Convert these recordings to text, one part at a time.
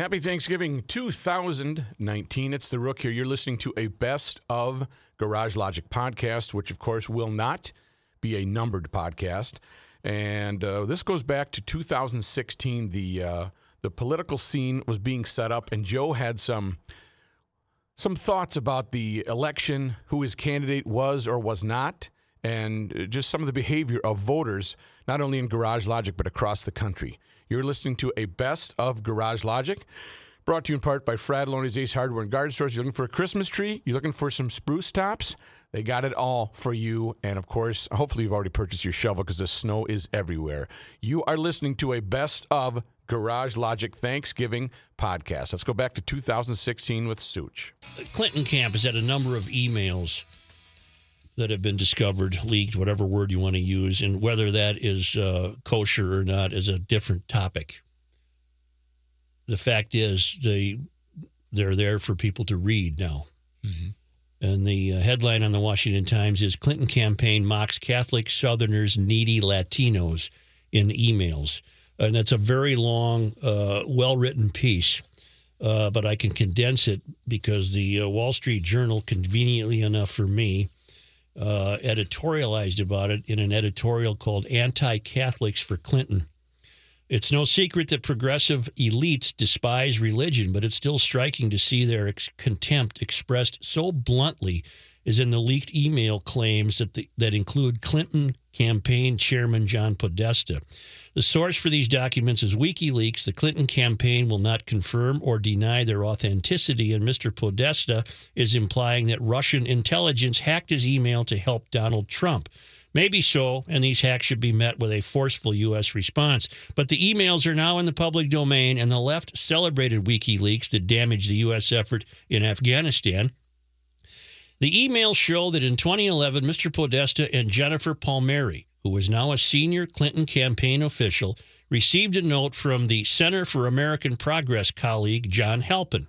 Happy Thanksgiving 2019. It's the Rook here. You're listening to a best of Garage Logic podcast, which, of course, will not be a numbered podcast. And uh, this goes back to 2016. The uh, the political scene was being set up, and Joe had some some thoughts about the election, who his candidate was or was not, and just some of the behavior of voters, not only in Garage Logic but across the country. You're listening to a best of Garage Logic. Brought to you in part by Frattallone's Ace Hardware and Garden Stores. You're looking for a Christmas tree? You're looking for some spruce tops? They got it all for you. And of course, hopefully, you've already purchased your shovel because the snow is everywhere. You are listening to a best of Garage Logic Thanksgiving podcast. Let's go back to 2016 with Such. Clinton camp has had a number of emails that have been discovered, leaked, whatever word you want to use, and whether that is uh, kosher or not is a different topic. The fact is, they they're there for people to read now. And the uh, headline on the Washington Times is Clinton campaign mocks Catholic Southerners needy Latinos in emails. And that's a very long, uh, well written piece. Uh, but I can condense it because the uh, Wall Street Journal, conveniently enough for me, uh, editorialized about it in an editorial called Anti Catholics for Clinton. It's no secret that progressive elites despise religion, but it's still striking to see their ex- contempt expressed so bluntly as in the leaked email claims that, the, that include Clinton campaign chairman John Podesta. The source for these documents is WikiLeaks. The Clinton campaign will not confirm or deny their authenticity, and Mr. Podesta is implying that Russian intelligence hacked his email to help Donald Trump. Maybe so, and these hacks should be met with a forceful U.S. response. But the emails are now in the public domain, and the left celebrated WikiLeaks that damaged the U.S. effort in Afghanistan. The emails show that in 2011, Mr. Podesta and Jennifer Palmieri, who is now a senior Clinton campaign official, received a note from the Center for American Progress colleague, John Halpin.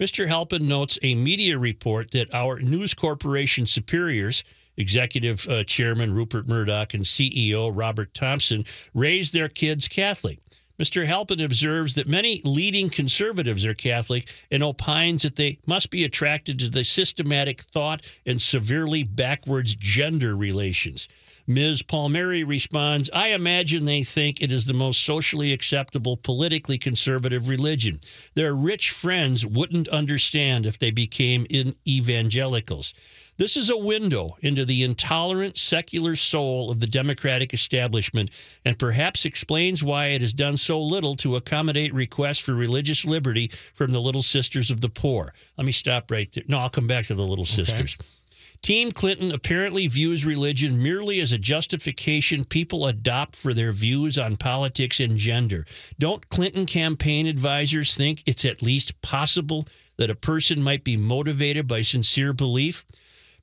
Mr. Halpin notes a media report that our News Corporation superiors, Executive uh, Chairman Rupert Murdoch and CEO Robert Thomson, raised their kids Catholic. Mr. Halpin observes that many leading conservatives are Catholic and opines that they must be attracted to the systematic thought and severely backwards gender relations. Ms. Palmieri responds, I imagine they think it is the most socially acceptable, politically conservative religion. Their rich friends wouldn't understand if they became evangelicals. This is a window into the intolerant secular soul of the Democratic establishment and perhaps explains why it has done so little to accommodate requests for religious liberty from the Little Sisters of the Poor. Let me stop right there. No, I'll come back to the Little Sisters. Team Clinton apparently views religion merely as a justification people adopt for their views on politics and gender. Don't Clinton campaign advisors think it's at least possible that a person might be motivated by sincere belief?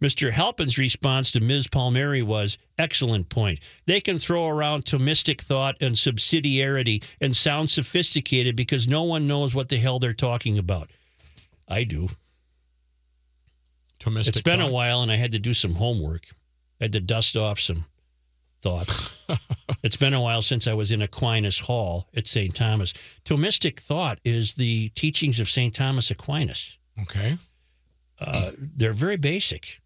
Mr. Halpin's response to Ms. Palmieri was excellent point. They can throw around Thomistic thought and subsidiarity and sound sophisticated because no one knows what the hell they're talking about. I do. Thomistic It's been a while and I had to do some homework. I had to dust off some thoughts. it's been a while since I was in Aquinas Hall at St. Thomas. Thomistic thought is the teachings of St. Thomas Aquinas. Okay. Uh, they're very basic.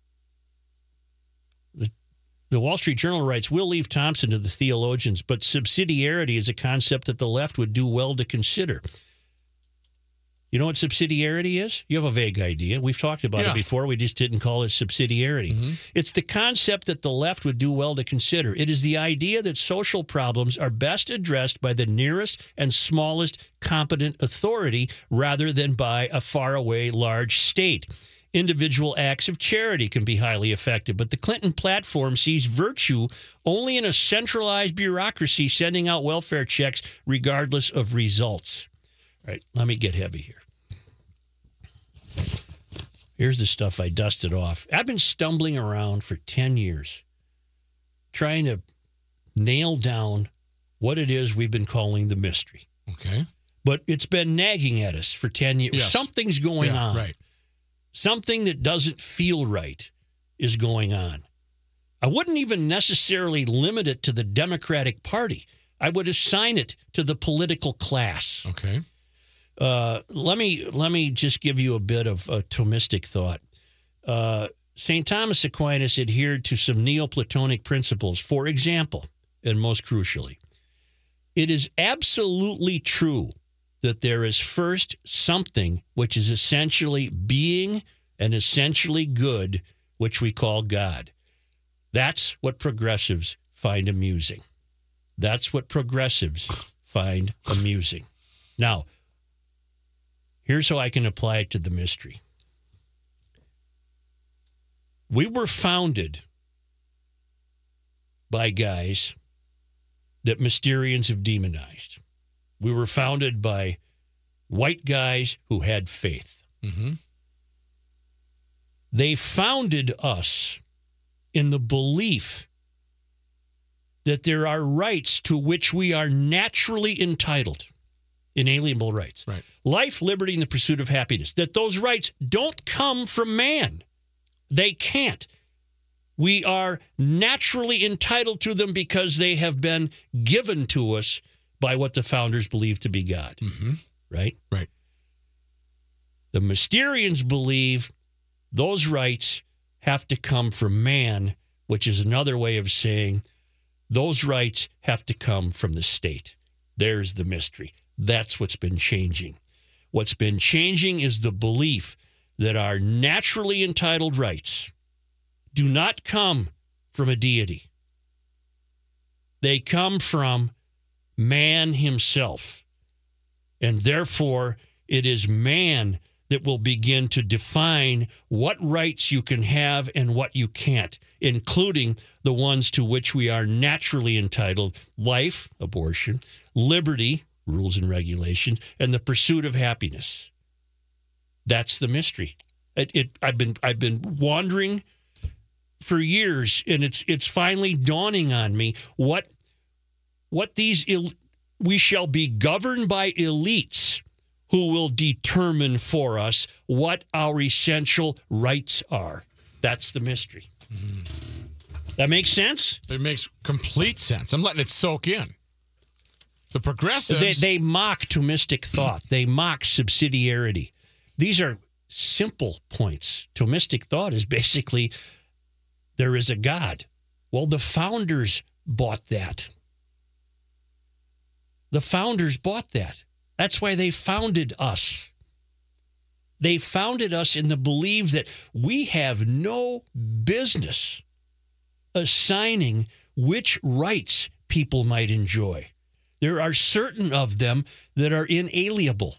The, Wall Street Journal writes, We'll leave Thomism to the theologians, but subsidiarity is a concept that the left would do well to consider. You know what subsidiarity is? You have a vague idea. We've talked about Yeah. it before. We just didn't call it subsidiarity. Mm-hmm. It's the concept that the left would do well to consider. It is the idea that social problems are best addressed by the nearest and smallest competent authority rather than by a faraway large state. Individual acts of charity can be highly effective, but the Clinton platform sees virtue only in a centralized bureaucracy sending out welfare checks regardless of results. All right, let me get heavy here. Here's the stuff I dusted off. I've been stumbling around for 10 years trying to nail down what it is we've been calling the mystery. Okay. But it's been nagging at us for 10 years. Yes. Something's going Yeah, on. Right. Something that doesn't feel right is going on. I wouldn't even necessarily limit it to the Democratic Party. I would assign it to the political class. Okay. Uh, let me let me just give you a bit of a Thomistic thought. Uh, St. Thomas Aquinas adhered to some Neoplatonic principles. For example, and most crucially, it is absolutely true that there is first something which is essentially being and essentially good, which we call God. That's what progressives find amusing. That's what progressives find amusing. Now, here's how I can apply it to the mystery. We were founded by guys that Mysterians have demonized. We were founded by white guys who had faith. Mm-hmm. They founded us in the belief that there are rights to which we are naturally entitled, inalienable rights. Right. Life, liberty, and the pursuit of happiness. That those rights don't come from man. They can't. We are naturally entitled to them because they have been given to us by what the founders believed to be God. Mm-hmm. Right? Right. The Mysterians believe those rights have to come from man, which is another way of saying those rights have to come from the state. There's the mystery. That's what's been changing. What's been changing is the belief that our naturally entitled rights do not come from a deity. They come from man himself. And therefore, it is man that will begin to define what rights you can have and what you can't, including the ones to which we are naturally entitled life, abortion, liberty, rules and regulations, and the pursuit of happiness. That's the mystery. It, it, I've been I've been wandering for years, and it's it's finally dawning on me what what these el- we shall be governed by elites who will determine for us what our essential rights are. That's the mystery. Mm-hmm. That makes sense. It makes complete sense. I'm letting it soak in. The progressives. They, they mock Thomistic thought. They mock subsidiarity. These are simple points. Thomistic thought is basically there is a God. Well, the founders bought that. The founders bought that. That's why they founded us. They founded us in the belief that we have no business assigning which rights people might enjoy. There are certain of them that are inalienable.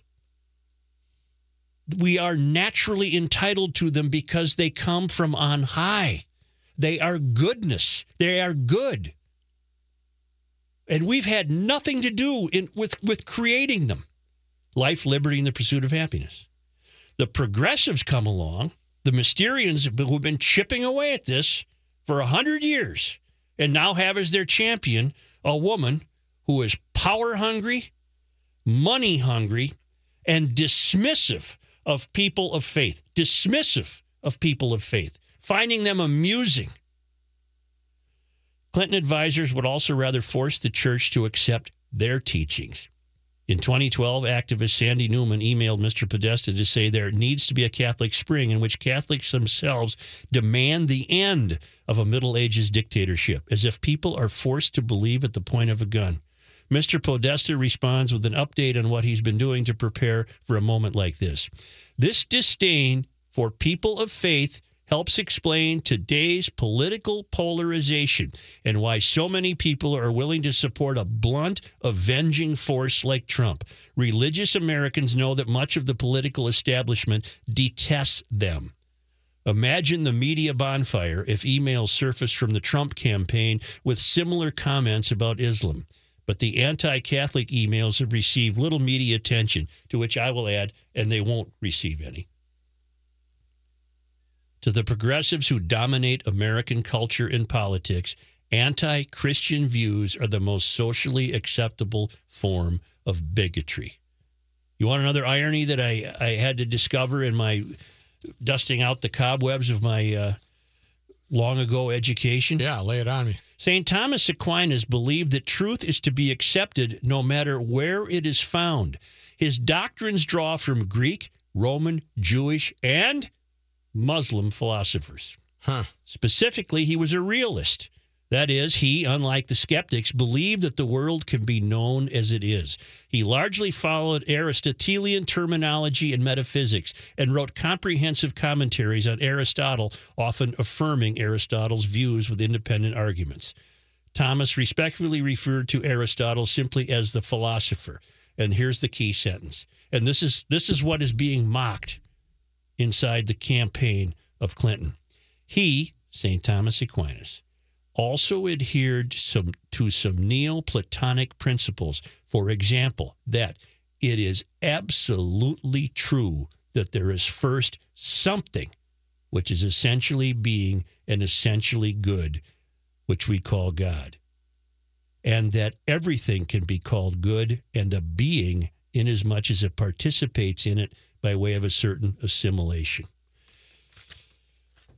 We are naturally entitled to them because they come from on high. They are goodness. They are good. And we've had nothing to do in, with, with creating them life, liberty, and the pursuit of happiness. The progressives come along, the Mysterians who've been chipping away at this for a hundred years, and now have as their champion a woman who is power hungry, money hungry, and dismissive of people of faith. Dismissive of people of faith, finding them amusing. Clinton advisors would also rather force the church to accept their teachings. In 2012, activist Sandy Newman emailed Mr. Podesta to say there needs to be a Catholic spring in which Catholics themselves demand the end of a Middle Ages dictatorship, as if people are forced to believe at the point of a gun. Mr. Podesta responds with an update on what he's been doing to prepare for a moment like this. This disdain for people of faith helps explain today's political polarization and why so many people are willing to support a blunt, avenging force like Trump. Religious Americans know that much of the political establishment detests them. Imagine the media bonfire if emails surfaced from the Trump campaign with similar comments about Islam. But the anti Catholic emails have received little media attention, to which I will add, and they won't receive any to the progressives who dominate American culture and politics, anti Christian views are the most socially acceptable form of bigotry. You want another irony that I, I had to discover in my dusting out the cobwebs of my uh, long ago education? yeah, lay it on me. St. Thomas Aquinas believed that truth is to be accepted no matter where it is found. His doctrines draw from Greek, Roman, Jewish, and Muslim philosophers. Huh. Specifically, he was a realist. That is, he, unlike the skeptics, believed that the world can be known as it is. He largely followed Aristotelian terminology and metaphysics and wrote comprehensive commentaries on Aristotle, often affirming Aristotle's views with independent arguments. Thomas respectfully referred to Aristotle simply as the philosopher. And here's the key sentence. And this is this is what is being mocked inside the campaign of Clinton. He, St. Thomas Aquinas, also adhered some, to some Neoplatonic principles. For example, that it is absolutely true that there is first something which is essentially being and essentially good, which we call God, and that everything can be called good and a being inasmuch as it participates in it by way of a certain assimilation.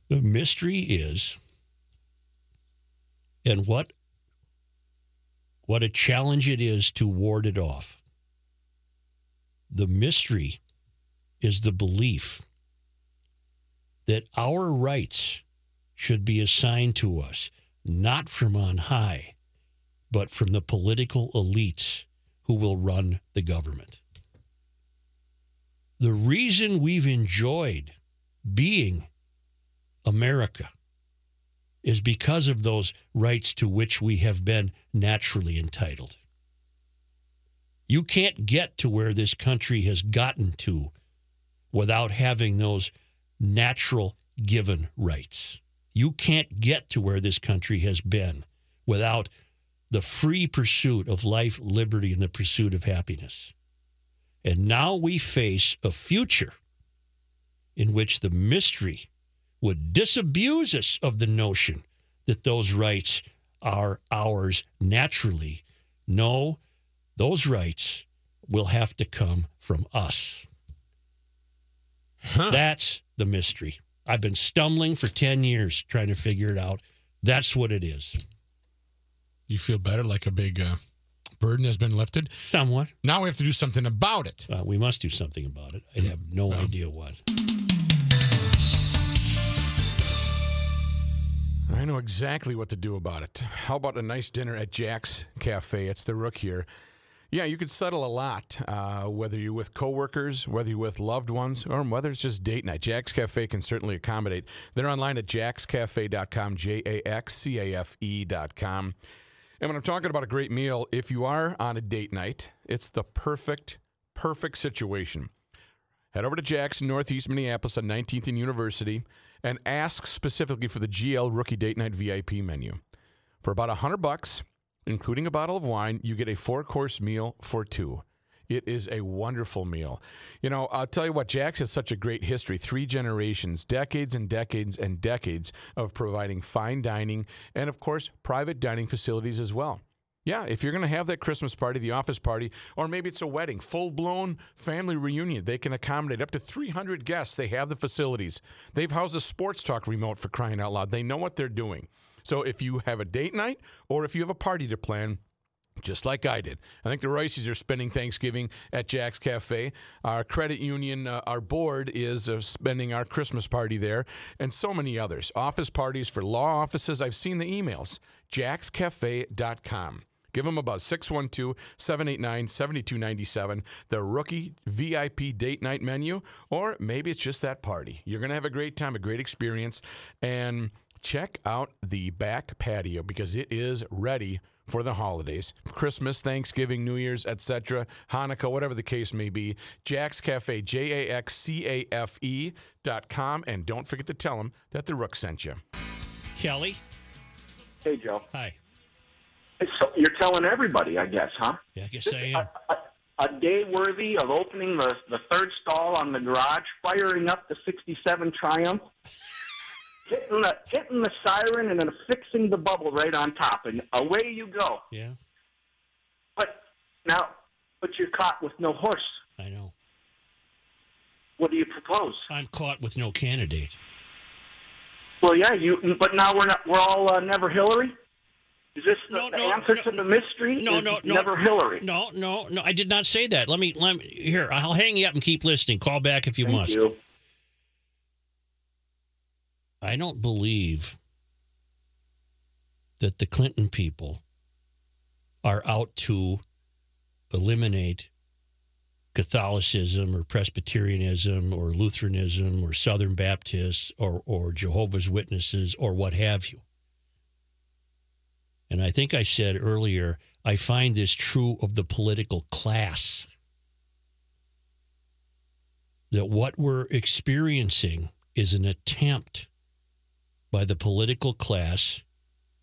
The mystery is and what what a challenge it is to ward it off. The mystery is the belief that our rights should be assigned to us not from on high, but from the political elites who will run the government. The reason we've enjoyed being America is because of those rights to which we have been naturally entitled. You can't get to where this country has gotten to without having those natural given rights. You can't get to where this country has been without the free pursuit of life, liberty, and the pursuit of happiness. And now we face a future in which the mystery would disabuse us of the notion that those rights are ours naturally. No, those rights will have to come from us. Huh. That's the mystery. I've been stumbling for 10 years trying to figure it out. That's what it is. You feel better, like a big uh, burden has been lifted. Somewhat. Now we have to do something about it. Uh, we must do something about it. I have no Well. idea what. I know exactly what to do about it. How about a nice dinner at Jax Cafe? It's the Rook here. Yeah, you could settle a lot, uh, whether you're with coworkers, whether you're with loved ones, or whether it's just date night. Jax Cafe can certainly accommodate. They're online at jaxcafe.com, J A X C A F E.com. And when I'm talking about a great meal, if you are on a date night, it's the perfect, perfect situation. Head over to Jax in Northeast Minneapolis on 19th and University and ask specifically for the GL Rookie Date Night VIP menu. For about 100 bucks, including a bottle of wine, you get a four-course meal for two. It is a wonderful meal. You know, I'll tell you what, Jax has such a great history three generations, decades and decades and decades of providing fine dining and, of course, private dining facilities as well. Yeah, if you're going to have that Christmas party, the office party, or maybe it's a wedding, full blown family reunion, they can accommodate up to 300 guests. They have the facilities. They've housed a sports talk remote for crying out loud. They know what they're doing. So if you have a date night or if you have a party to plan, just like I did. I think the Riceys are spending Thanksgiving at Jax Cafe. Our credit union, uh, our board is uh, spending our Christmas party there, and so many others. Office parties for law offices. I've seen the emails. JaxCafe.com. Give them a buzz 612 789 7297. The rookie VIP date night menu, or maybe it's just that party. You're going to have a great time, a great experience, and check out the back patio because it is ready for the holidays christmas thanksgiving new year's etc hanukkah whatever the case may be jax cafe j-a-x-c-a-f-e dot com and don't forget to tell them that the rook sent you Kelly, Hey, Joe. hi. So you're telling everybody, I guess, huh? Yeah, I guess I am. A, a, a day worthy of opening the, the third stall on the garage, firing up the 67 Triumph, hitting the, hitting the siren, and then fixing the bubble right on top, and away you go. Yeah, But now, but you're caught with no horse. I know. What do you propose? I'm caught with no candidate. Well, yeah, you. But now we're not. We're all uh, never Hillary. Is this the, No, the no, answer no, to the mystery? no, no, no. Never Hillary. No, no, no. I did not say that. Let me, let me here. I'll hang you up and keep listening. Call back if you Thank must. you. I don't believe that the Clinton people are out to eliminate Catholicism or Presbyterianism or Lutheranism or Southern Baptists or, or Jehovah's Witnesses or what have you. And I think I said earlier, I find this true of the political class. That what we're experiencing is an attempt by the political class,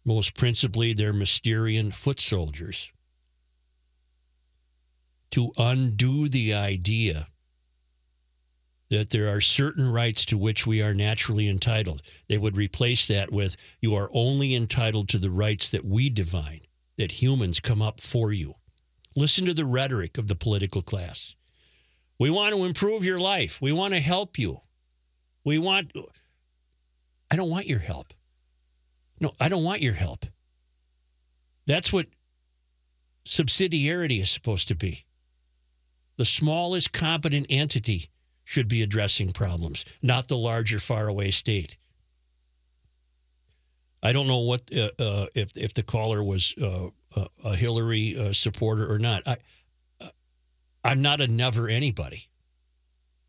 most principally their Mysterian foot soldiers, to undo the idea that there are certain rights to which we are naturally entitled. They would replace that with you are only entitled to the rights that we divine, that humans come up for you. Listen to the rhetoric of the political class. We want to improve your life. We want to help you. We want I don't want your help. No, I don't want your help. That's what subsidiarity is supposed to be. The smallest competent entity should be addressing problems, not the larger, faraway state. I don't know what uh, uh, if if the caller was uh, a Hillary uh, supporter or not. I uh, I'm not a never anybody.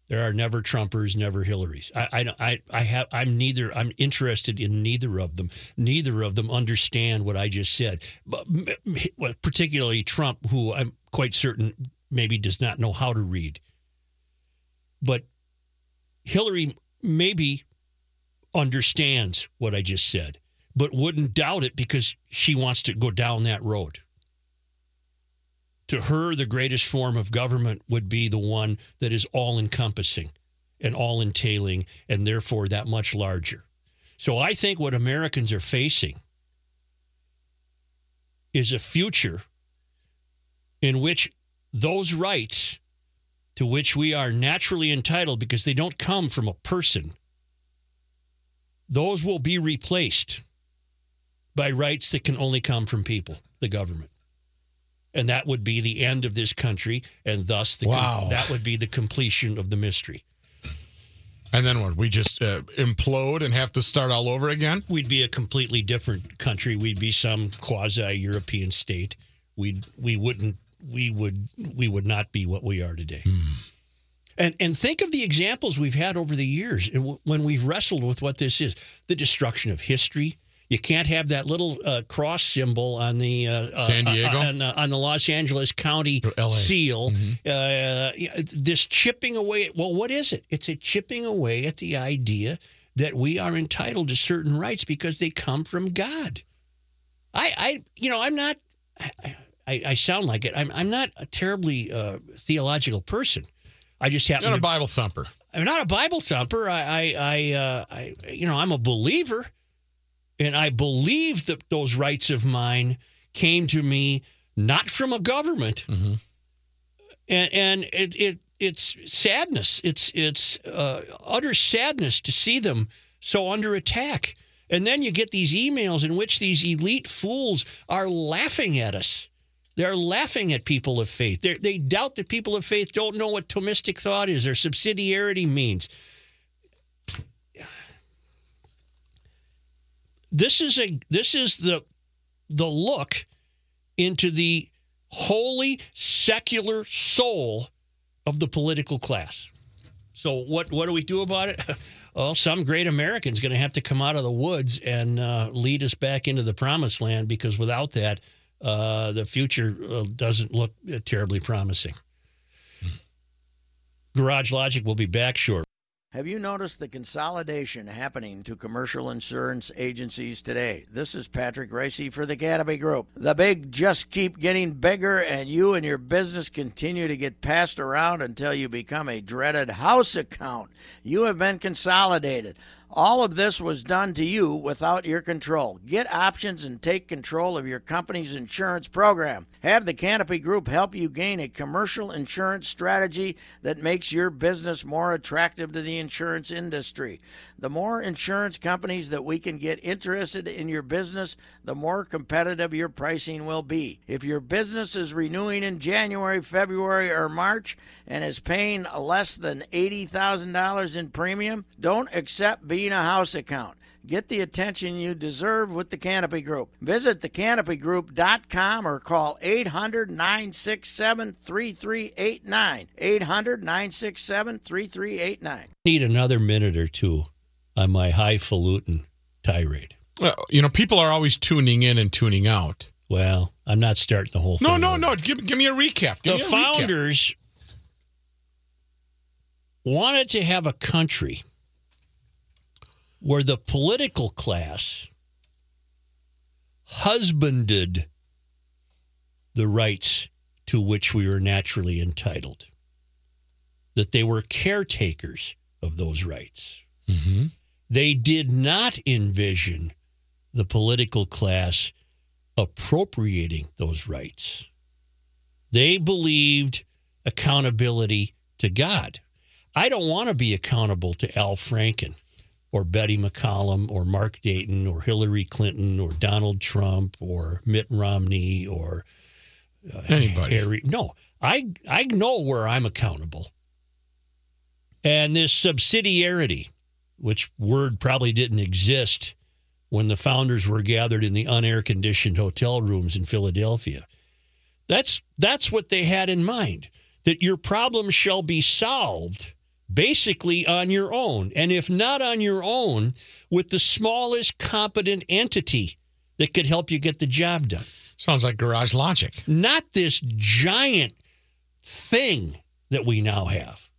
There are never Trumpers, never Hillarys. I, I, I, I have. I'm neither. I'm interested in neither of them. Neither of them understand what I just said. But particularly Trump, who I'm quite certain maybe does not know how to read. But Hillary maybe understands what I just said, but wouldn't doubt it because she wants to go down that road to her, the greatest form of government would be the one that is all encompassing and all entailing, and therefore that much larger. So I think what Americans are facing is a future in which those rights to which we are naturally entitled because they don't come from a person, those will be replaced by rights that can only come from people, the government and that would be the end of this country, and thus the Wow. com- that would be the completion of the mystery. And then what? We just uh, implode and have to start all over again? We'd be a completely different country. We'd be some quasi-European state. We we wouldn't we would we would not be what we are today. And and think of the examples we've had over the years when we've wrestled with what this is: the destruction of history. You can't have that little uh, cross symbol on the uh, San uh, Diego? on, the, on the Los Angeles County seal. Uh, yeah, this chipping away. Well, what is it? It's a chipping away at the idea that we are entitled to certain rights because they come from God. I, I you know, I'm not. I, I, I sound like it. I'm, I'm not a terribly uh, theological person. I just happen You're not a Bible thumper. I'm not a Bible thumper. I, I, I, uh, I, you know, I'm a believer, and I believe that those rights of mine came to me not from a government, Mhm. and and it, it it's sadness. It's it's uh, utter sadness to see them so under attack. And then you get these emails in which these elite fools are laughing at us. They're laughing at people of faith. They're, they doubt that people of faith don't know what Thomistic thought is or subsidiarity means. This is a this is the the look into the holy secular soul of the political class. So what what do we do about it? Well, some great American's going to have to come out of the woods and uh, lead us back into the promised land because without that, uh, the future uh, doesn't look uh, terribly promising. Garage Logic will be back short. Have you noticed the consolidation happening to commercial insurance agencies today? This is Patrick Ricey for the Canopy Group. The big just keep getting bigger, and you and your business continue to get passed around until you become a dreaded house account. You have been consolidated. All of this was done to you without your control. Get options and take control of your company's insurance program. Have the Canopy Group help you gain a commercial insurance strategy that makes your business more attractive to the insurance industry. The more insurance companies that we can get interested in your business, the more competitive your pricing will be. If your business is renewing in January, February, or March and is paying less than $80,000 in premium, don't accept being a house account. Get the attention you deserve with the Canopy Group. Visit thecanopygroup.com or call 800 967 3389. 800 967 3389. Need another minute or two on my highfalutin tirade. Well, you know, people are always tuning in and tuning out. Well, I'm not starting the whole thing. No, no, over. no. Give, give me a recap. Give The me a recap. founders wanted to have a country where the political class husbanded the rights to which we were naturally entitled, that they were caretakers of those rights. Mhm. They did not envision the political class appropriating those rights. They believed accountability to God. I don't want to be accountable to Al Franken or Betty McCollum or Mark Dayton or Hillary Clinton or Donald Trump or Mitt Romney or uh, Anybody. Harry. No, I I know where I'm accountable. And this subsidiarity, which word probably didn't exist when the founders were gathered in the unair conditioned hotel rooms in Philadelphia. That's that's what they had in mind. That your problem shall be solved basically on your own. And if not on your own, with the smallest competent entity that could help you get the job done. Sounds like garage logic. Not this giant thing that we now have.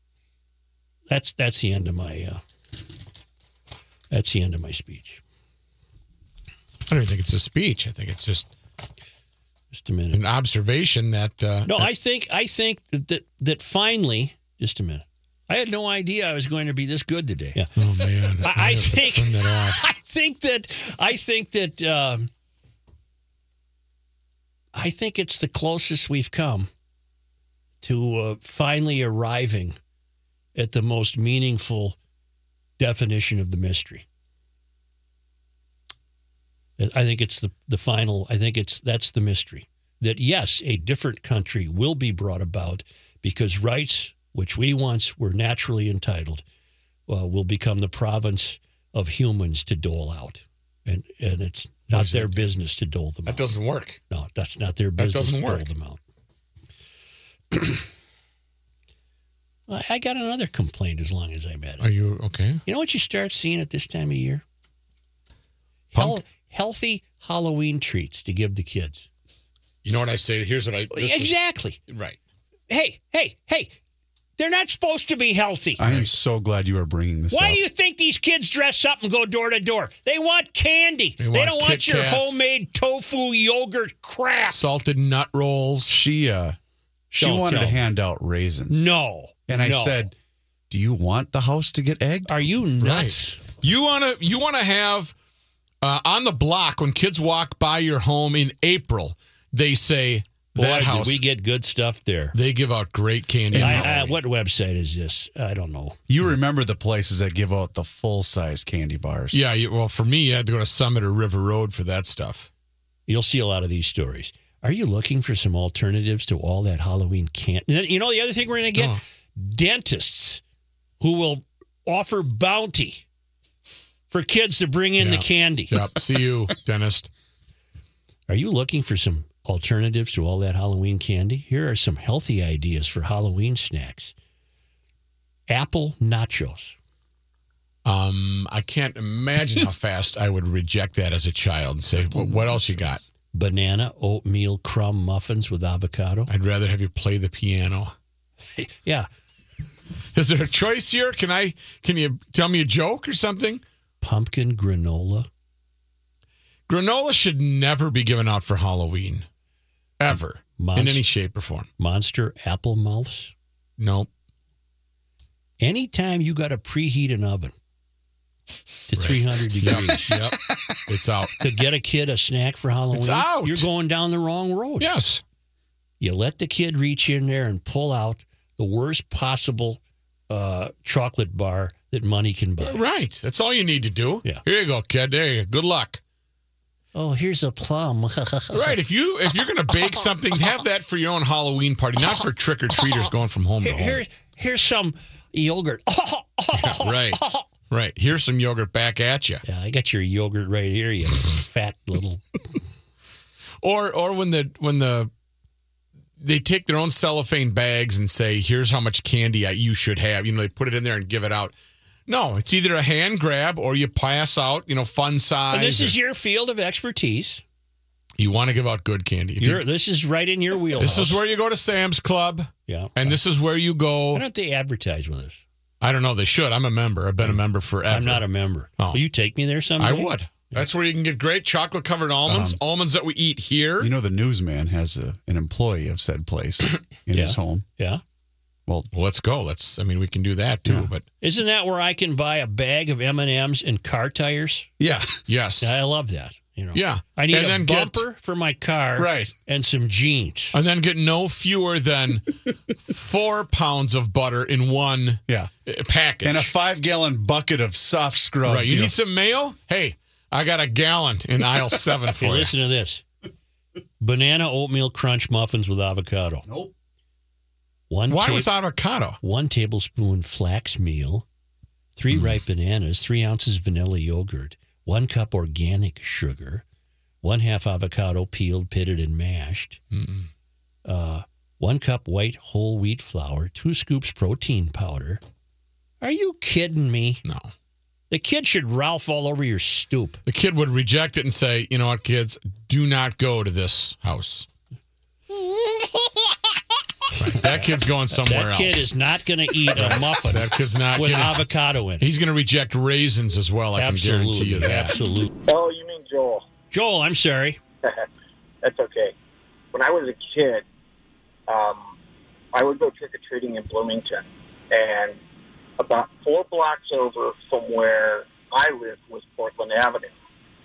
That's that's the end of my uh, that's the end of my speech. I don't even think it's a speech. I think it's just Just a minute. an observation that. Uh, No, I think I think that, that finally. Just a minute. I had no idea I was going to be this good today. Yeah. Oh man, I, I think that. I think that I think that um, I think it's the closest we've come to uh, finally arriving at the most meaningful definition of the mystery. I think it's the the final. I think it's that's the mystery that yes, a different country will be brought about because rights which we once were naturally entitled uh, will become the province of humans to dole out, and and it's not their business to dole them That out. That doesn't work. No, that's not their business doesn't to work. dole them out. I I got another complaint as long as I'm at it. Are you okay? You know what you start seeing at this time of year? Hel- healthy Halloween treats to give the kids. You know what I say? Here's what I. this is- exactly. right. Hey, hey, hey. They're not supposed to be healthy. I am so glad you are bringing this Why up. do you think these kids dress up and go door to door? They want candy. They They, want don't want your Kats. homemade tofu yogurt crap. Salted nut rolls. she uh, she Don't wanted tell to me. hand out raisins. No. and I no. said, "Do you want the house to get egged?" Are you nuts? You wanna you wanna have uh, on the block when kids walk by your home in April. They say Boy, that did house. we get good stuff there. they give out great candy. I, I, what website is this? I don't know. You remember the places that give out the full size candy bars? yeah, you, well, for me, you had to go to Summit or River Road for that stuff. You'll see a lot of these stories. Are you looking for some alternatives to all that Halloween candy? You know, the other thing we're going to get Oh. dentists who will offer bounty for kids to bring in the candy. Yep. See you, dentist. Are you looking for some alternatives to all that Halloween candy? Here are some healthy ideas for Halloween snacks apple nachos. Um, I can't imagine how fast I would reject that as a child and say, "What what else you got?" banana oatmeal crumb muffins with avocado. I'd rather have you play the piano. Yeah, Is there a choice here? Can I? Can you tell me a joke or something? pumpkin granola. Granola should never be given out for Halloween, ever, in any shape or form. Monster apple mouths. Nope. Anytime you got to preheat an oven, to 300 degrees. Yep. it's out. to get a kid a snack for Halloween, out. you're going down the wrong road. Yes. You let the kid reach in there and pull out the worst possible uh, chocolate bar that money can buy. Right. That's all you need to do. Yeah. Here you go, kid. There you go. Good luck. Oh, here's a plum. Right. If you if you're gonna bake something, have that for your own Halloween party, not for trick or treaters going from home to home. here, here's some yogurt. right. Right. Here's some yogurt back at you. Yeah, I got your yogurt right here, you fat little. Or or when the when the they take their own cellophane bags and say, "Here's how much candy I, you should have." You know, they put it in there and give it out. No, it's either a hand grab or you pass out. You know, fun size. And this is or- your field of expertise. you want to give out good candy. If you- You're, this is right in your wheelhouse. this is where you go to Sam's Club, yeah. and this is where you go. Why don't they advertise with us? I don't know. They should. I'm a member. I've been a member forever. I'm not a member. Oh. Will you take me there someday? I would. That's where you can get great chocolate covered almonds, Um, almonds that we eat here. You know, the newsman has a, an employee of said place in his home. Yeah. Well, let's go. Let's. I mean, we can do that too. Yeah. But Isn't that where I can buy a bag of M and M's and car tires? Yeah, yes, I love that. You know. yeah. I need and a then get- bumper for my car, right. and some jeans. and then get no fewer than four pounds of butter in one Yeah. uh, package. And a five gallon bucket of soft scrub. right. You need some mayo? Hey, I got a gallon in aisle seven for Okay, you. listen to this: banana oatmeal crunch muffins with avocado. Nope. One Why ta- with avocado? one tablespoon flax meal, three ripe bananas, three ounces vanilla yogurt, one cup organic sugar, one half avocado peeled, pitted, and mashed, uh, one cup white whole wheat flour, two scoops protein powder. Are you kidding me? No. The kid should Ralph all over your stoop. The kid would reject it and say, "You know what, kids? Do not go to this house." Right. That kid's going somewhere else. That else. kid is not going to eat a muffin that kid's not with gonna- avocado in it. He's going to reject raisins as well. I can guarantee you that. absolutely. Oh, you mean Joel? Joel, I'm sorry. That's okay. When I was a kid, um, I would go trick or treating in Bloomington, and about four blocks over from where I lived was Portland Avenue.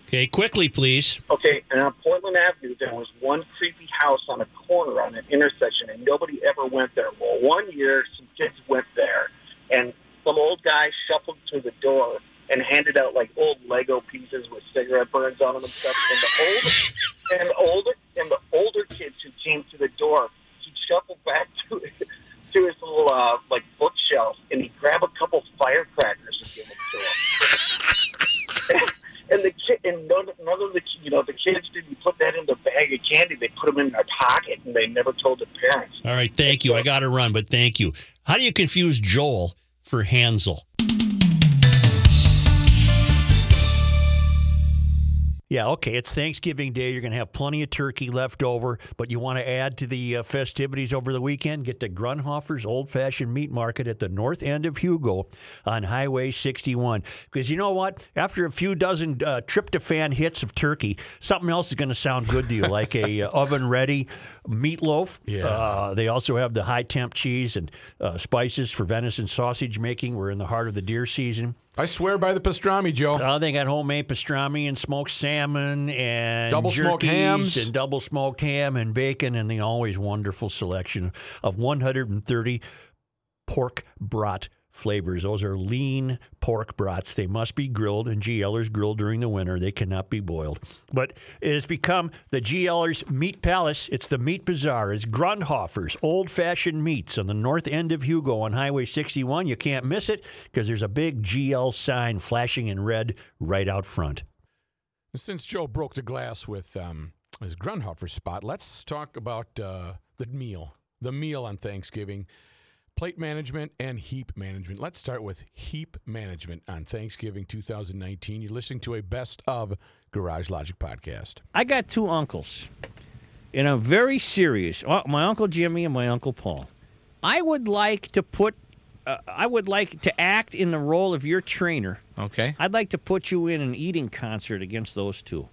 Okay, quickly, please. Okay, and on Portland Avenue, there was one creepy house on a corner on an intersection, and nobody ever went there. Well, one year, some kids went there, and some old guy shuffled through the door and handed out like old Lego pieces with cigarette burns on them and stuff. And the older and the older and the older kids who came to the door, he shuffled back to to his little uh, like bookshelf, and he grabbed a couple firecrackers and gave them to him. And the kid, and none, none of the, you know, the kids didn't put that in the bag of candy. They put them in their pocket, and they never told their parents. All right, thank you. I got to run, but thank you. How do you confuse Joel for Hansel? Yeah, okay. It's Thanksgiving Day. You're going to have plenty of turkey left over, but you want to add to the uh, festivities over the weekend? Get to Grundhofer's Old Fashioned Meat Market at the north end of Hugo on Highway 61. Because you know what? After a few dozen uh, tryptophan hits of turkey, something else is going to sound good to you, like a uh, oven ready meatloaf. Yeah. Uh, they also have the high temp cheese and uh, spices for venison sausage making. We're in the heart of the deer season. I swear by the pastrami, Joe. Uh, they got homemade pastrami and smoked salmon and Double smoked hams. and double smoked ham and bacon and the always wonderful selection of 130 pork brat flavors. Those are lean pork brats. They must be grilled, and GLers grilled during the winter. They cannot be boiled. But it has become the GLers Meat Palace. It's the Meat Bazaar. It's Grundhofer's Old Fashioned Meats on the north end of Hugo on Highway 61. You can't miss it because there's a big GL sign flashing in red right out front. Since Joe broke the glass with um, his Grundhofer spot, let's talk about uh, the meal. The meal on Thanksgiving. Plate management and heap management. Let's start with heap management on Thanksgiving 2019. You're listening to a best of Garage Logic podcast. I got two uncles, and I'm very serious. Uh, My uncle Jimmy and my uncle Paul. I would like to put, uh, I would like to act in the role of your trainer. Okay. I'd like to put you in an eating concert against those two,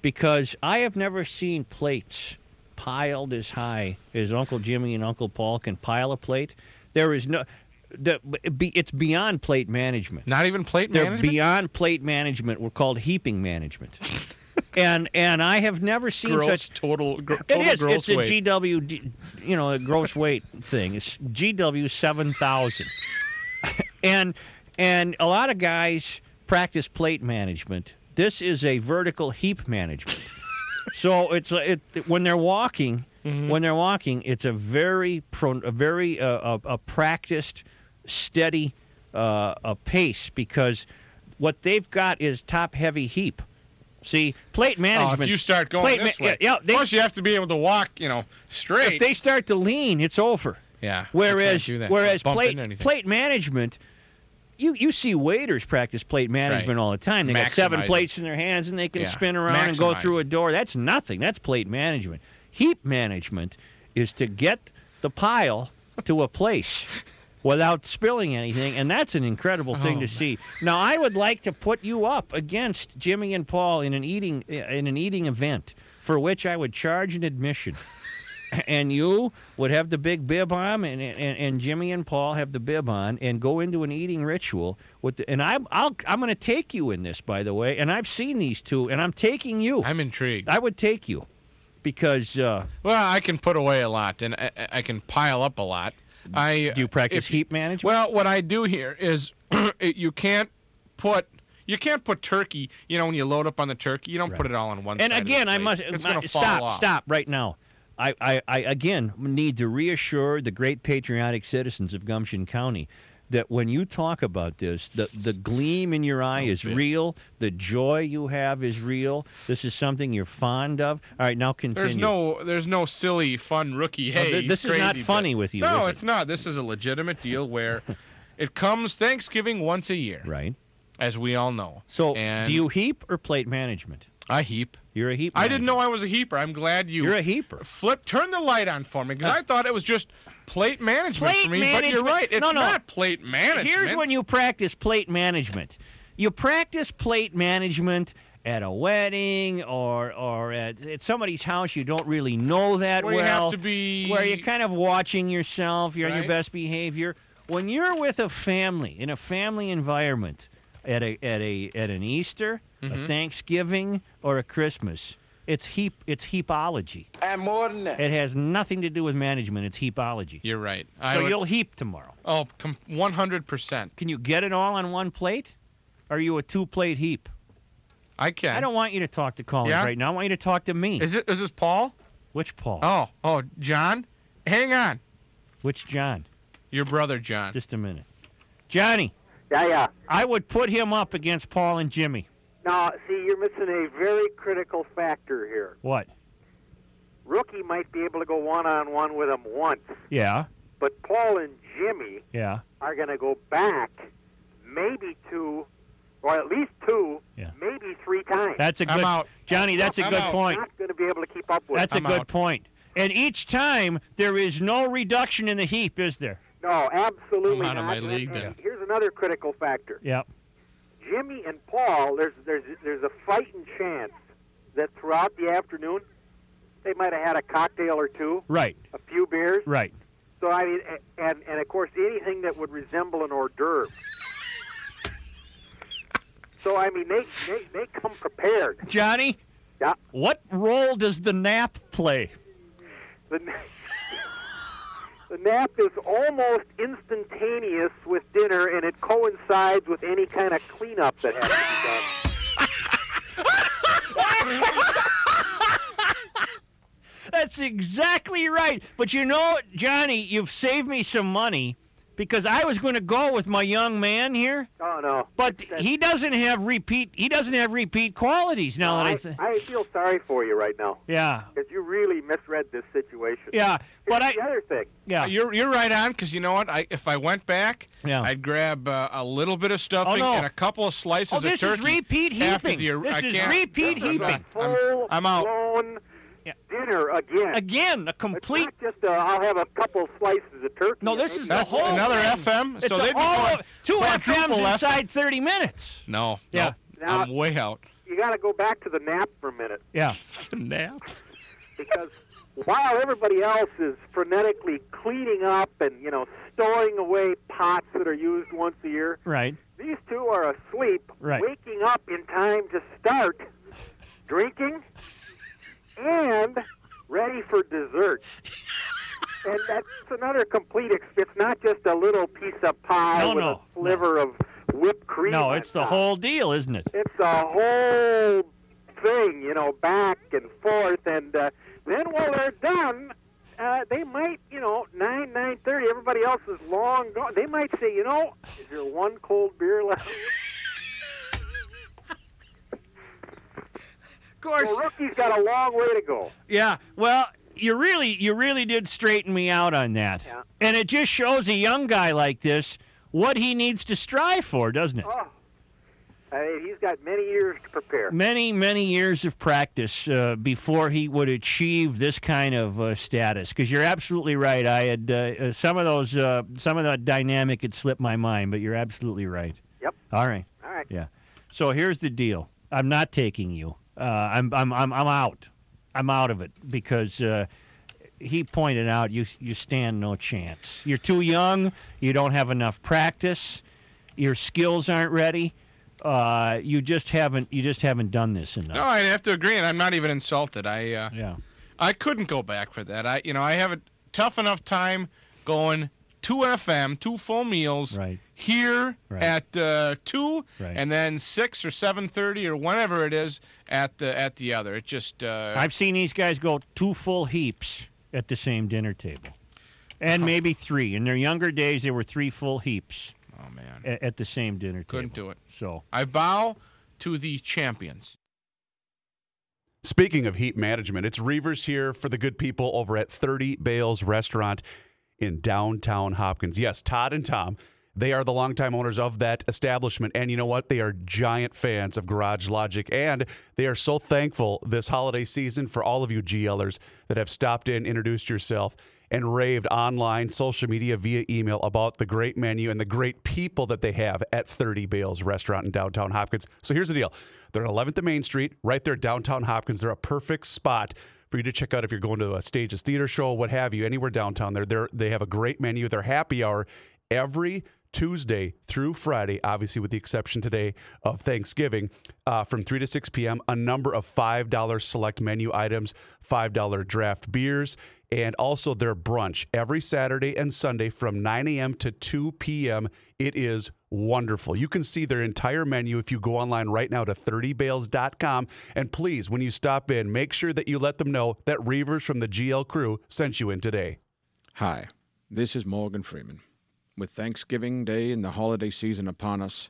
because I have never seen plates piled as high as Uncle Jimmy and Uncle Paul can pile a plate. There is no. The, be, it's beyond plate management. Not even plate They're management. beyond plate management. We're called heaping management. and and I have never seen gross such. total gr- total is. gross It's a weight. GW, you know, a gross weight thing. It's GW seven thousand, and and a lot of guys practice plate management. This is a vertical heap management. so it's a, it when they're walking, Mm-hmm. when they're walking, it's a very pro, a very uh, a, a practiced, steady uh, a pace because what they've got is top heavy heap. See, plate management. Oh, if you start going plate this ma- way, yeah, yeah, they- plus you have to be able to walk, you know, straight. if they start to lean, it's over. yeah. Whereas, whereas plate plate management, you you see waiters practice plate management Right. all the time. They got seven Maximize plates in their hands and they can Yeah. spin around and go Maximize through a door. That's nothing. That's plate management. Heap management is to get the pile to a place without spilling anything, and that's an incredible thing Oh, to see. Now, I would like to put you up against Jimmy and Paul in an eating in an eating event for which I would charge an admission. and you would have the big bib on, and, and, and Jimmy and Paul have the bib on, and go into an eating ritual with. The, and I'm I'll, I'm going to take you in this, by the way. And I've seen these two, and I'm taking you. I'm intrigued. I would take you because uh, well, I can put away a lot, and I, I- can pile up a lot. I do you practice if- heat management? Well, what I do here is you can't put you can't put turkey. You know, when you load up on the turkey, you don't put it all on one. and side of the again, I must It's my- stop. Stop right now. I, I, I again need to reassure the great patriotic citizens of Gumption County that when you talk about this, the, the gleam in your eye is bitch. real. The joy you have is real. This is something you're fond of. All right, now continue. There's no, there's no silly, fun rookie. No, th- he's this is not funny with you, No, is it? it's not. This is a legitimate deal where it comes Thanksgiving once a year, right. as we all know. So, and do you heap or plate management? I heap. You're a heap. I didn't know. I was a heaper. I'm glad you. You're a heaper. Flip, turn the light on for me because uh, I thought it was just plate management Plate for me. But you're right. It's no, no. not plate management. Here's when you practice plate management. You practice plate management at a wedding or or at, at somebody's house you don't really know that Where you well. have to be- where you're kind of watching yourself, you're on your best behavior. When you're with a family in a family environment at a at a at an Easter, Mm-hmm. a Thanksgiving, or a Christmas, it's heap it's heapology. And more than that. It has nothing to do with management. It's heapology. You're right. I so would- you'll heap tomorrow. Oh, com- 100%. Can you get it all on one plate? Are you a two plate heap? I can. I don't want you to talk to Collins Yeah? right now. I want you to talk to me. Is it? Is this Paul? Which Paul? Oh, oh, John. Hang on. Which John? Your brother, John. Just a minute. Johnny, Yeah, yeah. I would put him up against Paul and Jimmy. Now, see, you're missing a very critical factor here. What? Rookie might be able to go one on one with him once, Yeah, but Paul and Jimmy yeah. are going to go back maybe two, or at least two, Yeah. maybe three times. That's a I'm good out. Johnny, that's a I'm good out. point. not going to be able to keep up with. That's a I'm good out. point. And each time there is no reduction in the heap, is there? no, absolutely I'm out of my And- league and then. Here's another critical factor. Yep. Jimmy and Paul, there's there's there's a fighting chance that throughout the afternoon they might have had a cocktail or two, Right, a few beers. right. So I mean, and and of course anything that would resemble an hors d'oeuvre. So I mean, they they, they come prepared. Johnny, Yeah. what role does the nap play? The, the nap is almost instantaneous with dinner, and it coincides with any kind of cleanup that has to be done. That's exactly right. But you know, Johnny, you've saved me some money because I was going to go with my young man here, Oh no! but That's- he doesn't have repeat. He doesn't have repeat qualities now. that I, I, th- I feel sorry for you right now yeah, because you really misread this situation. yeah. But I, the other thing. yeah, Uh, You're you're right on because you know what? I if I went back, Yeah. I'd grab uh, a little bit of stuffing no. and a couple of slices Oh, of this is turkey. repeat heaping. the- This I is repeat This heaping. a full I'm out. Blown Yeah. dinner again. again. A complete. It's complete. not just uh, I'll have a couple slices of turkey. No, this is the That's whole another thing. FM. It's so they'd be all going of- two quadruple FMs FM. inside 30 minutes. No, Yeah. no, Now- I'm way out. you got to go back to the nap for a minute Yeah. Nap. because while everybody else is frenetically cleaning up and you know storing away pots that are used once a year. Right. These two are asleep, Right. waking up in time to start drinking and ready for dessert. and that's another complete. Ex- it's not just a little piece of pie No, with no, a sliver of whipped cream. No, it's the top. whole deal, isn't it? It's a whole thing, you know, back and forth, and uh, then while they're done, uh, they might, you know, nine nine thirty. Everybody else is long gone. They might say, you know, is there one cold beer left? Of course. Well, rookie's got a long way to go. Yeah. Well, you really, you really did straighten me out on that. Yeah. And it just shows a young guy like this what he needs to strive for, doesn't it? Oh, uh, he's got many years to prepare. Many, many years of practice uh, before he would achieve this kind of uh, status. Because you're absolutely right. I had uh, uh, some of those, uh, some of that dynamic had slipped my mind, but you're absolutely right. Yep. All right. All right. Yeah. So here's the deal. I'm not taking you. Uh, I'm, I'm, I'm, I'm out. I'm out of it because uh, he pointed out you, you stand no chance. You're too young. You don't have enough practice. Your skills aren't ready. Uh, you just haven't. You just haven't done this enough. No, I'd have to agree, and I'm not even insulted. I uh, Yeah. I couldn't go back for that. I you know I have a tough enough time going two FM, two full meals Right. here Right. at uh, two, Right. and then six or seven thirty or whenever it is at the at the other. It just uh, I've seen these guys go two full heaps at the same dinner table, and maybe three. In their younger days, there were three full heaps oh man, at, at the same dinner table. couldn't do it. So I bow to the champions. Speaking of heat management, it's Reavers here for the good people over at 30 Bales Restaurant in downtown Hopkins. Yes, Todd and Tom, they are the longtime owners of that establishment. And you know what? They are giant fans of Garage Logic. And they are so thankful this holiday season for all of you GLers that have stopped in, introduced yourself, and raved online, social media, via email about the great menu and the great people that they have at 30 Bales Restaurant in downtown Hopkins. So here's the deal they're at 11th and Main Street, right there downtown Hopkins. They're a perfect spot for you to check out if you're going to a stages theater show, what have you, anywhere downtown. They're there. They have a great menu. They're happy hour every Tuesday through Friday, obviously with the exception today of Thanksgiving, uh, from 3 to 6 p.m. A number of $5 select menu items, $5 draft beers, and also their brunch every Saturday and Sunday from 9 a.m. to 2 p.m. It is wonderful. You can see their entire menu if you go online right now to 30bales.com. And please, when you stop in, make sure that you let them know that Reavers from the GL crew sent you in today. Hi, this is Morgan Freeman. With Thanksgiving Day and the holiday season upon us,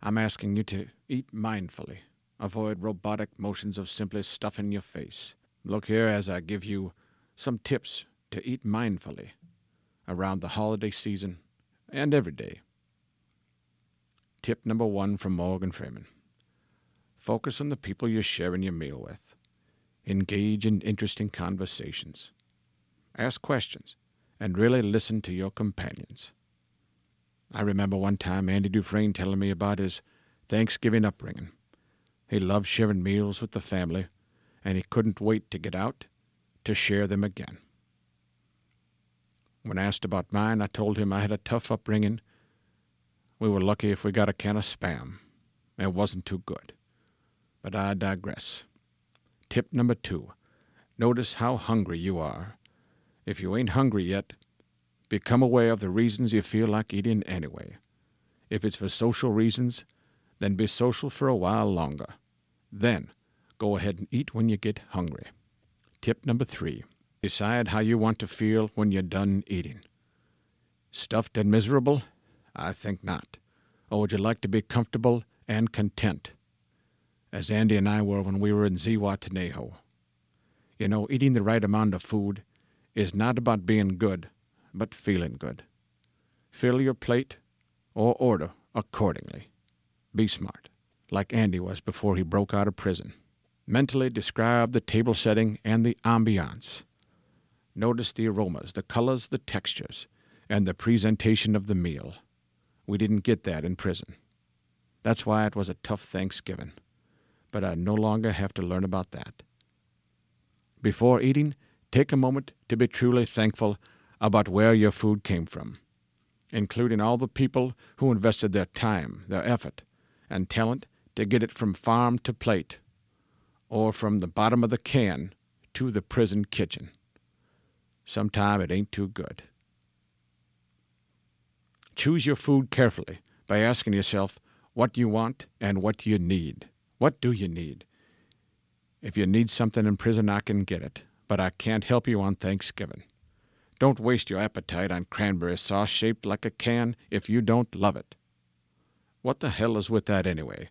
I'm asking you to eat mindfully. Avoid robotic motions of simply stuffing your face. Look here as I give you some tips to eat mindfully around the holiday season and every day. Tip number one from Morgan Freeman Focus on the people you're sharing your meal with. Engage in interesting conversations. Ask questions and really listen to your companions. I remember one time Andy Dufresne telling me about his Thanksgiving upbringing. He loved sharing meals with the family, and he couldn't wait to get out to share them again. When asked about mine, I told him I had a tough upbringing. We were lucky if we got a can of spam. It wasn't too good. But I digress. Tip number two notice how hungry you are. If you ain't hungry yet, become aware of the reasons you feel like eating anyway. If it's for social reasons, then be social for a while longer. Then go ahead and eat when you get hungry. Tip number three decide how you want to feel when you're done eating. Stuffed and miserable? I think not. Or would you like to be comfortable and content? As Andy and I were when we were in Zihuatanejo. You know, eating the right amount of food is not about being good, but feeling good. Fill your plate or order accordingly. Be smart, like Andy was before he broke out of prison. Mentally describe the table setting and the ambiance. Notice the aromas, the colors, the textures, and the presentation of the meal. We didn't get that in prison. That's why it was a tough Thanksgiving. But I no longer have to learn about that. Before eating, take a moment to be truly thankful about where your food came from. including all the people who invested their time, their effort, and talent to get it from farm to plate, or from the bottom of the can to the prison kitchen. Sometime it ain't too good. Choose your food carefully by asking yourself what you want and what you need. What do you need? If you need something in prison, I can get it, but I can't help you on Thanksgiving. Don't waste your appetite on cranberry sauce shaped like a can if you don't love it. What the hell is with that anyway?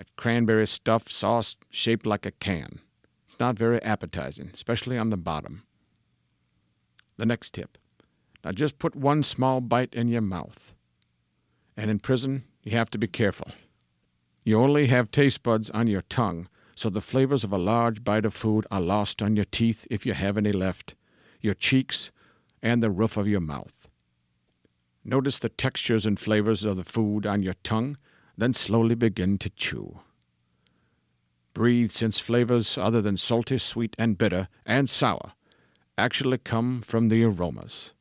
That cranberry stuffed sauce shaped like a can. It's not very appetizing, especially on the bottom. The next tip. Now just put one small bite in your mouth. And in prison, you have to be careful. You only have taste buds on your tongue, so the flavors of a large bite of food are lost on your teeth if you have any left, your cheeks, and the roof of your mouth. Notice the textures and flavors of the food on your tongue, then slowly begin to chew. Breathe since flavors other than salty, sweet, and bitter, and sour actually come from the aromas.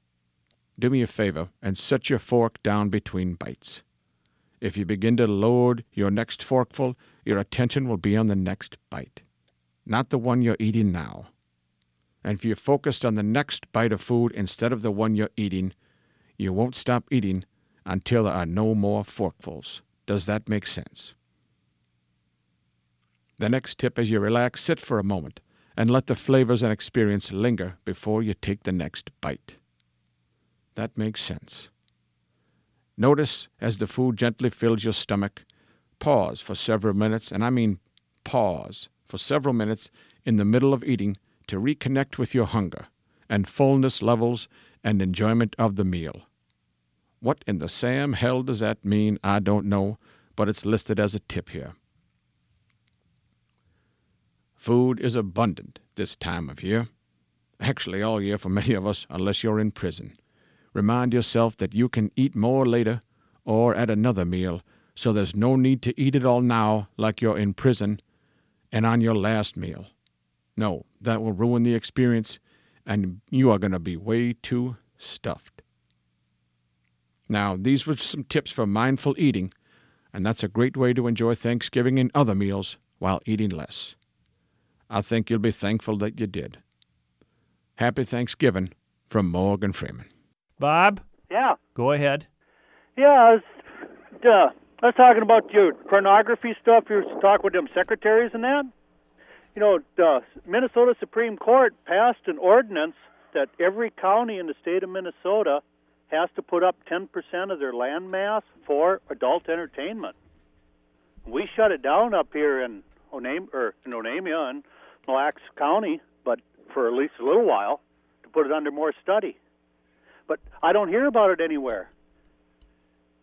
Do me a favor and set your fork down between bites. If you begin to load your next forkful, your attention will be on the next bite, not the one you're eating now. And if you're focused on the next bite of food instead of the one you're eating, you won't stop eating until there are no more forkfuls. Does that make sense? The next tip as you relax, sit for a moment and let the flavors and experience linger before you take the next bite. That makes sense. Notice as the food gently fills your stomach, pause for several minutes, and I mean pause for several minutes in the middle of eating to reconnect with your hunger and fullness levels and enjoyment of the meal. What in the Sam hell does that mean? I don't know, but it's listed as a tip here. Food is abundant this time of year. Actually, all year for many of us, unless you're in prison. Remind yourself that you can eat more later or at another meal, so there's no need to eat it all now like you're in prison and on your last meal. No, that will ruin the experience, and you are going to be way too stuffed. Now, these were some tips for mindful eating, and that's a great way to enjoy Thanksgiving and other meals while eating less. I think you'll be thankful that you did. Happy Thanksgiving from Morgan Freeman. Bob, Yeah. go ahead. Yeah, I was, uh, I was talking about your pornography stuff. You were talking with them secretaries and that. You know, the Minnesota Supreme Court passed an ordinance that every county in the state of Minnesota has to put up 10% of their land mass for adult entertainment. We shut it down up here in Onam or in Onamia and Mille Lacs County, but for at least a little while to put it under more study. But I don't hear about it anywhere.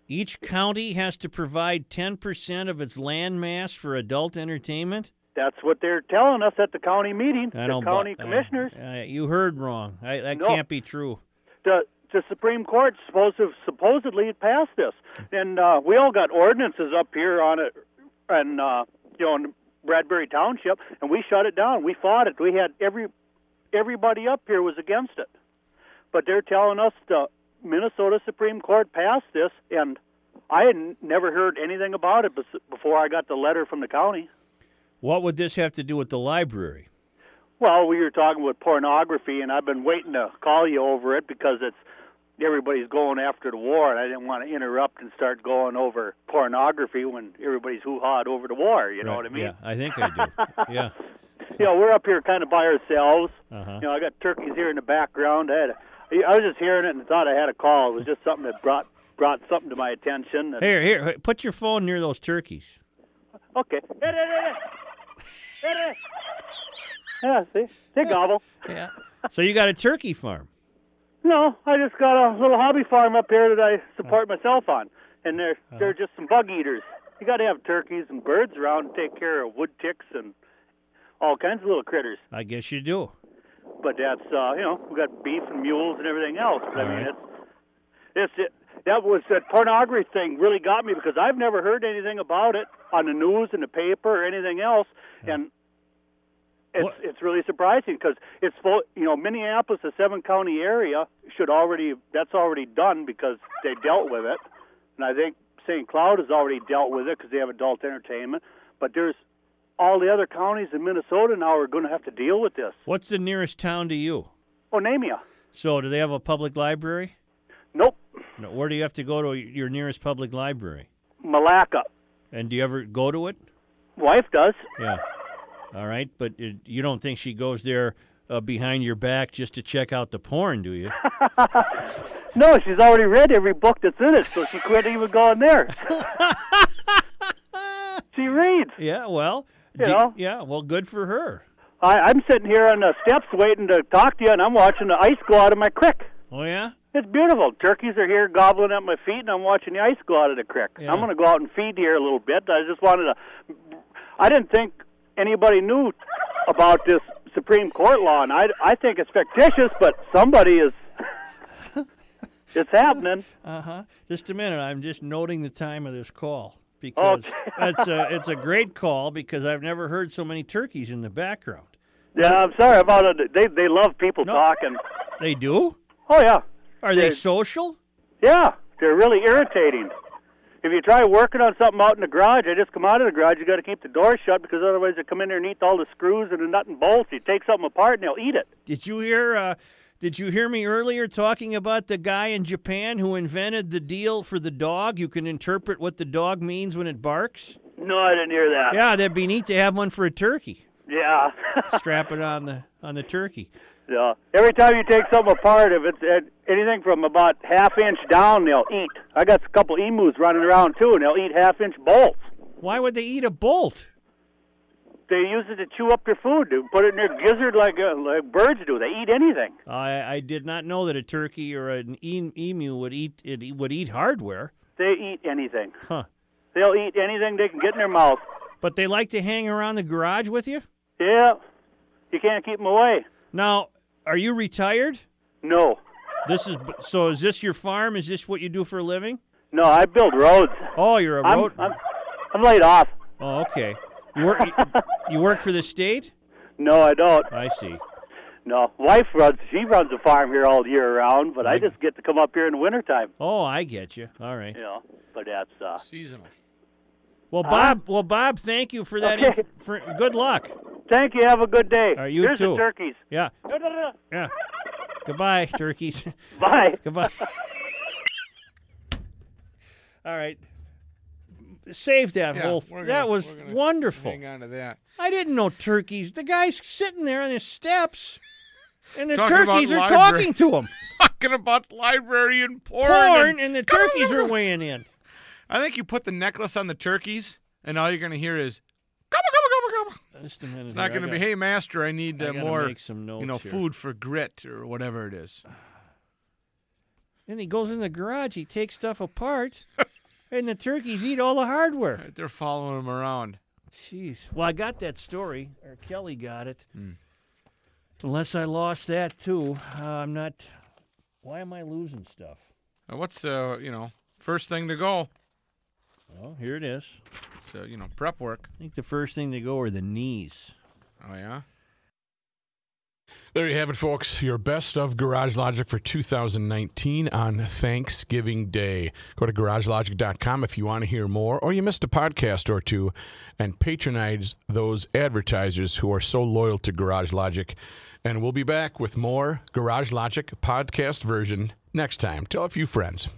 Each county has to provide 10% of its land mass for adult entertainment? That's what they're telling us at the county meeting. I the don't bu- county uh, commissioners. uh, you heard wrong. I, that No. can't be true. the the Supreme Court supposed to supposedly had passed this, and uh, we all got ordinances up here on it, and uh, you know, in Bradbury Township, and we shut it down. We fought it. We had every everybody up here was against it, but they're telling us the Minnesota Supreme Court passed this, and I had never heard anything about it before I got the letter from the county. What would this have to do with the library? Well, we were talking about pornography, and I've been waiting to call you over it because it's everybody's going after the war, and I didn't want to interrupt and start going over pornography when everybody's hoo hawed over the war. You know what I mean? Yeah, I think I do. yeah. You know, we're up here kind of by ourselves. Uh-huh. You know, I got turkeys here in the background. I had, a, I was just hearing it and thought I had a call. It was just something that brought brought something to my attention. And, Here, here, put your phone near those turkeys. Okay. Hey, hey, hey, hey. Hey, hey. Yeah, see, they gobble. Yeah. So you got a turkey farm. No, I just got a little hobby farm up here that I support myself on, and they're they're just some bug eaters. You got to have turkeys and birds around to take care of wood ticks and all kinds of little critters. I guess you do. But that's uh, you know we got beef and mules and everything else. But I mean right. it's it's it. That was that pornography thing really got me because I've never heard anything about it on the news and the paper or anything else, and It's What- it's really surprising because it's full. You know, Minneapolis, a seven county area, should already that's already done because they dealt with it, and I think St. Cloud has already dealt with it because they have adult entertainment. But there's all the other counties in Minnesota now are going to have to deal with this. What's the nearest town to you? Onamia, So, do they have a public library? nope, No, where do you have to go to your nearest public library? Milaca, And do you ever go to it? wife does. Yeah. All right, but it, you don't think she goes there uh, behind your back just to check out the porn, do you? No, she's already read every book that's in it, so she quit even going there. she reads. yeah. Well. You do- know? yeah. Well, good for her. I, I'm sitting here on the steps waiting to talk to you, and I'm watching the ice go out of my creek. Oh yeah. It's beautiful. Turkeys are here gobbling at my feet, and I'm watching the ice go out of the creek. Yeah. I'm going to go out and feed here a little bit. I just wanted to. I didn't think anybody knew about this Supreme Court law, and I, I think it's fictitious, but somebody is. it's happening. Uh huh. Just a minute. I'm just noting the time of this call because Okay. it's a it's a great call because I've never heard so many turkeys in the background. Yeah, I'm sorry about it. They they love people No. talking. They do? Oh yeah, Are they They- social? yeah. They're really irritating. If you try working on something out in the garage, I just come out of the garage. You got to keep the door shut because otherwise they come in there and eat all the screws and the nut and bolts. You take something apart and they'll eat it. Did you hear? Uh, did you hear me earlier talking about the guy in Japan who invented the deal for the dog? You can interpret what the dog means when it barks. No, I didn't hear that. Yeah, that'd be neat to have one for a turkey. Yeah. Strap it on the on the turkey. Yeah. Every time you take something apart, if it's uh, anything from about half inch down, they'll eat. I got a couple emus running around too, and they'll eat half inch bolts. Why would they eat a bolt? They use it to chew up their food, to put it in their gizzard like uh, like birds do. They eat anything. I I did not know that a turkey or an emu would eat it would eat hardware. They eat anything. Huh. They'll eat anything they can get in their mouth. But they like to hang around the garage with you. Yeah. You can't keep them away. Now, are you retired? No. This is so. Is this your farm? Is this what you do for a living? No, I build roads. Oh, you're a I'm, road. I'm, I'm laid off. Oh, okay. You work. you work for the state. No, I don't. I see. No, wife runs. She runs a farm here all year round, but I Like- just get to come up here in the wintertime. Oh, I get you. All right. You know, but that's uh. Seasonal. Well, Bob. Well, Bob. Thank you for that. Okay. inf- for, good luck. Thank you. Have a good day. All right, you Here's too. the turkeys. Yeah. Yeah. Goodbye, turkeys. Bye. Goodbye. All right. Save that Yeah, whole. we're that gonna- was wonderful. Hang on to that. I didn't know turkeys. The guy's sitting there on his steps, and the Talking turkeys are library. talking to him. Talking about library and porn. Porn, and- and the turkeys are weighing in. I think you put the necklace on the turkeys, and all you're going to hear is gobble gobble gobble gobble. Just a minute. It's not going to be, hey master, I need I uh, more, make some you know, here. food for grit or whatever it is. Then he goes in the garage. He takes stuff apart, and the turkeys eat all the hardware. Right, They're following him around. Jeez. Well, I got that story, or Kelly got it. Hmm. Unless I lost that too. Uh, I'm not. Why am I losing stuff? What's uh, you know, first thing to go? Well, here it is. So you know, prep work. I think the first thing to go are the knees. Oh yeah. There you have it, folks. Your best of Garage Logic for 2019 on Thanksgiving Day. Go to garagelogic.com if you want to hear more, or you missed a podcast or two, and patronize those advertisers who are so loyal to Garage Logic. And we'll be back with more Garage Logic podcast version next time. Tell a few friends.